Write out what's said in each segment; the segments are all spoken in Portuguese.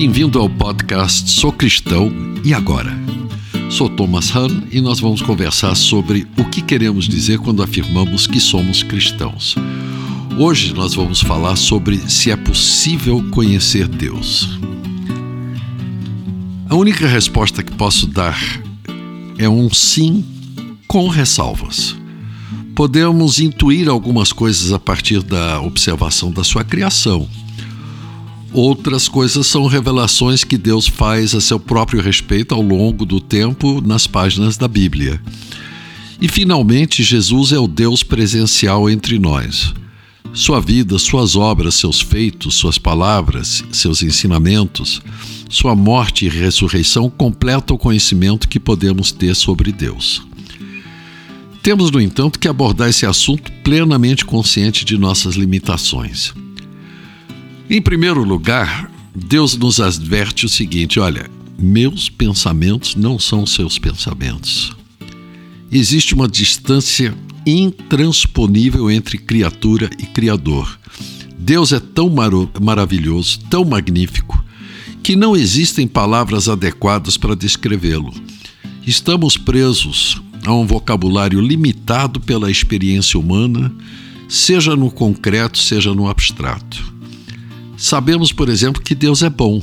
Bem-vindo ao podcast Sou Cristão e Agora. Sou Thomas Hahn e nós vamos conversar sobre o que queremos dizer quando afirmamos que somos cristãos. Hoje nós vamos falar sobre se é possível conhecer Deus. A única resposta que posso dar é um sim com ressalvas. Podemos intuir algumas coisas a partir da observação da sua criação Outras coisas são revelações que Deus faz a seu próprio respeito ao longo do tempo nas páginas da Bíblia. E finalmente, Jesus é o Deus presencial entre nós. Sua vida, suas obras, seus feitos, suas palavras, seus ensinamentos, sua morte e ressurreição completam o conhecimento que podemos ter sobre Deus. Temos, no entanto, que abordar esse assunto plenamente consciente de nossas limitações. Em primeiro lugar, Deus nos adverte o seguinte: olha, meus pensamentos não são seus pensamentos. Existe uma distância intransponível entre criatura e Criador. Deus é tão mar maravilhoso, tão magnífico, que não existem palavras adequadas para descrevê-lo. Estamos presos a um vocabulário limitado pela experiência humana, seja no concreto, seja no abstrato. Sabemos, por exemplo, que Deus é bom.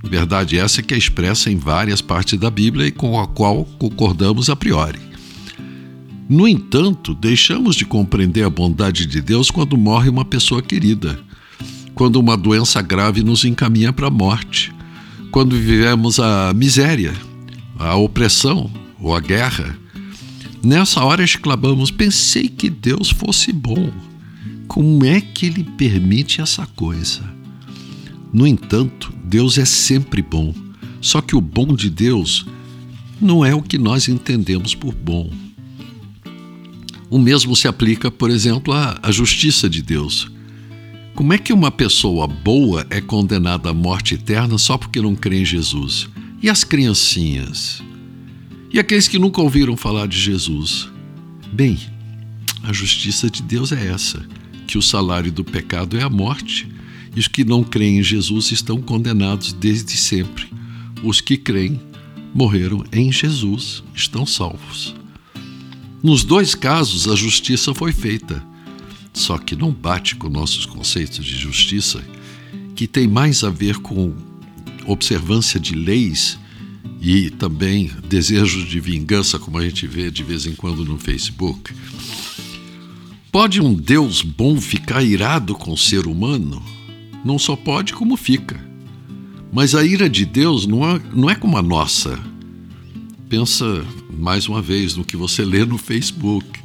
Verdade essa que é expressa em várias partes da Bíblia e com a qual concordamos a priori. No entanto, deixamos de compreender a bondade de Deus quando morre uma pessoa querida, quando uma doença grave nos encaminha para a morte, quando vivemos a miséria, a opressão ou a guerra. Nessa hora exclamamos: pensei que Deus fosse bom. Como é que ele permite essa coisa? No entanto, Deus é sempre bom, só que o bom de Deus não é o que nós entendemos por bom. O mesmo se aplica, por exemplo, à, à justiça de Deus. Como é que uma pessoa boa é condenada à morte eterna só porque não crê em Jesus? E as criancinhas? E aqueles que nunca ouviram falar de Jesus? Bem, a justiça de Deus é essa: que o salário do pecado é a morte e os que não creem em Jesus estão condenados desde sempre. Os que creem morreram em Jesus, estão salvos. Nos dois casos, a justiça foi feita, só que não bate com nossos conceitos de justiça, que tem mais a ver com observância de leis e também desejos de vingança, como a gente vê de vez em quando no Facebook. Pode um Deus bom ficar irado com o ser humano? Não só pode, como fica. Mas a ira de Deus não é, não é como a nossa. Pensa mais uma vez no que você lê no Facebook.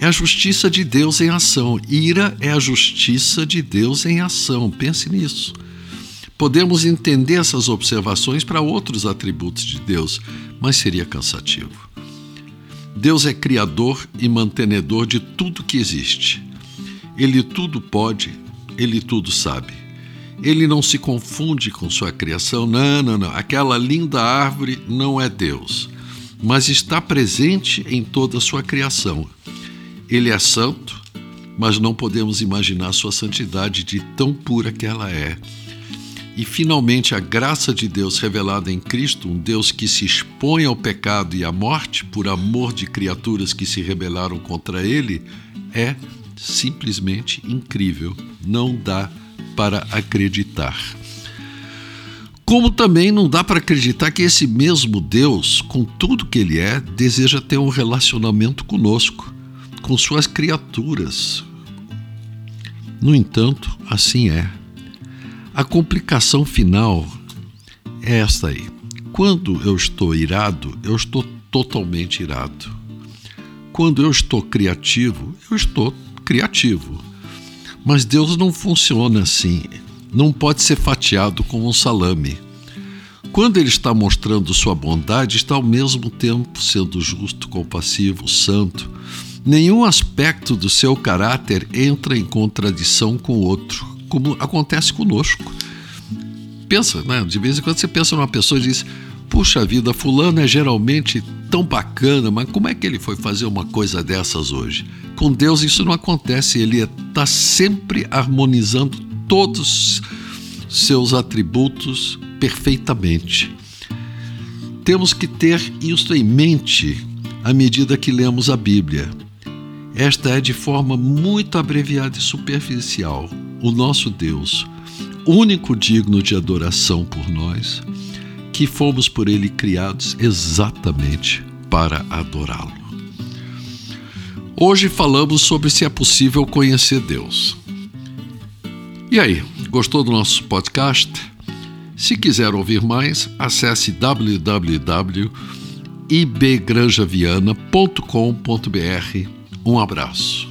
É a justiça de Deus em ação. Ira é a justiça de Deus em ação. Pense nisso. Podemos entender essas observações para outros atributos de Deus, mas seria cansativo. Deus é criador e mantenedor de tudo que existe. Ele tudo pode, ele tudo sabe. Ele não se confunde com sua criação. Não, não, não. Aquela linda árvore não é Deus, mas está presente em toda a sua criação. Ele é santo, mas não podemos imaginar sua santidade de tão pura que ela é. E finalmente a graça de Deus revelada em Cristo, um Deus que se expõe ao pecado e à morte por amor de criaturas que se rebelaram contra ele, é simplesmente incrível. Não dá para acreditar. Como também não dá para acreditar que esse mesmo Deus, com tudo que Ele é, deseja ter um relacionamento conosco, com suas criaturas. No entanto, assim é. A complicação final é esta aí. Quando eu estou irado, eu estou totalmente irado. Quando eu estou criativo, eu estou criativo. Mas Deus não funciona assim. Não pode ser fatiado como um salame. Quando ele está mostrando sua bondade, está ao mesmo tempo sendo justo, compassivo, santo. Nenhum aspecto do seu caráter entra em contradição com o outro, como acontece conosco. Pensa, né? de vez em quando você pensa numa pessoa e diz: Puxa vida, Fulano é geralmente tão bacana, mas como é que ele foi fazer uma coisa dessas hoje? Com Deus isso não acontece, ele está sempre harmonizando todos seus atributos perfeitamente. Temos que ter isso em mente à medida que lemos a Bíblia. Esta é de forma muito abreviada e superficial o nosso Deus, único digno de adoração por nós, que fomos por Ele criados exatamente para adorá-lo. Hoje falamos sobre se é possível conhecer Deus. E aí, gostou do nosso podcast? Se quiser ouvir mais, acesse www.ibgranjaviana.com.br. Um abraço.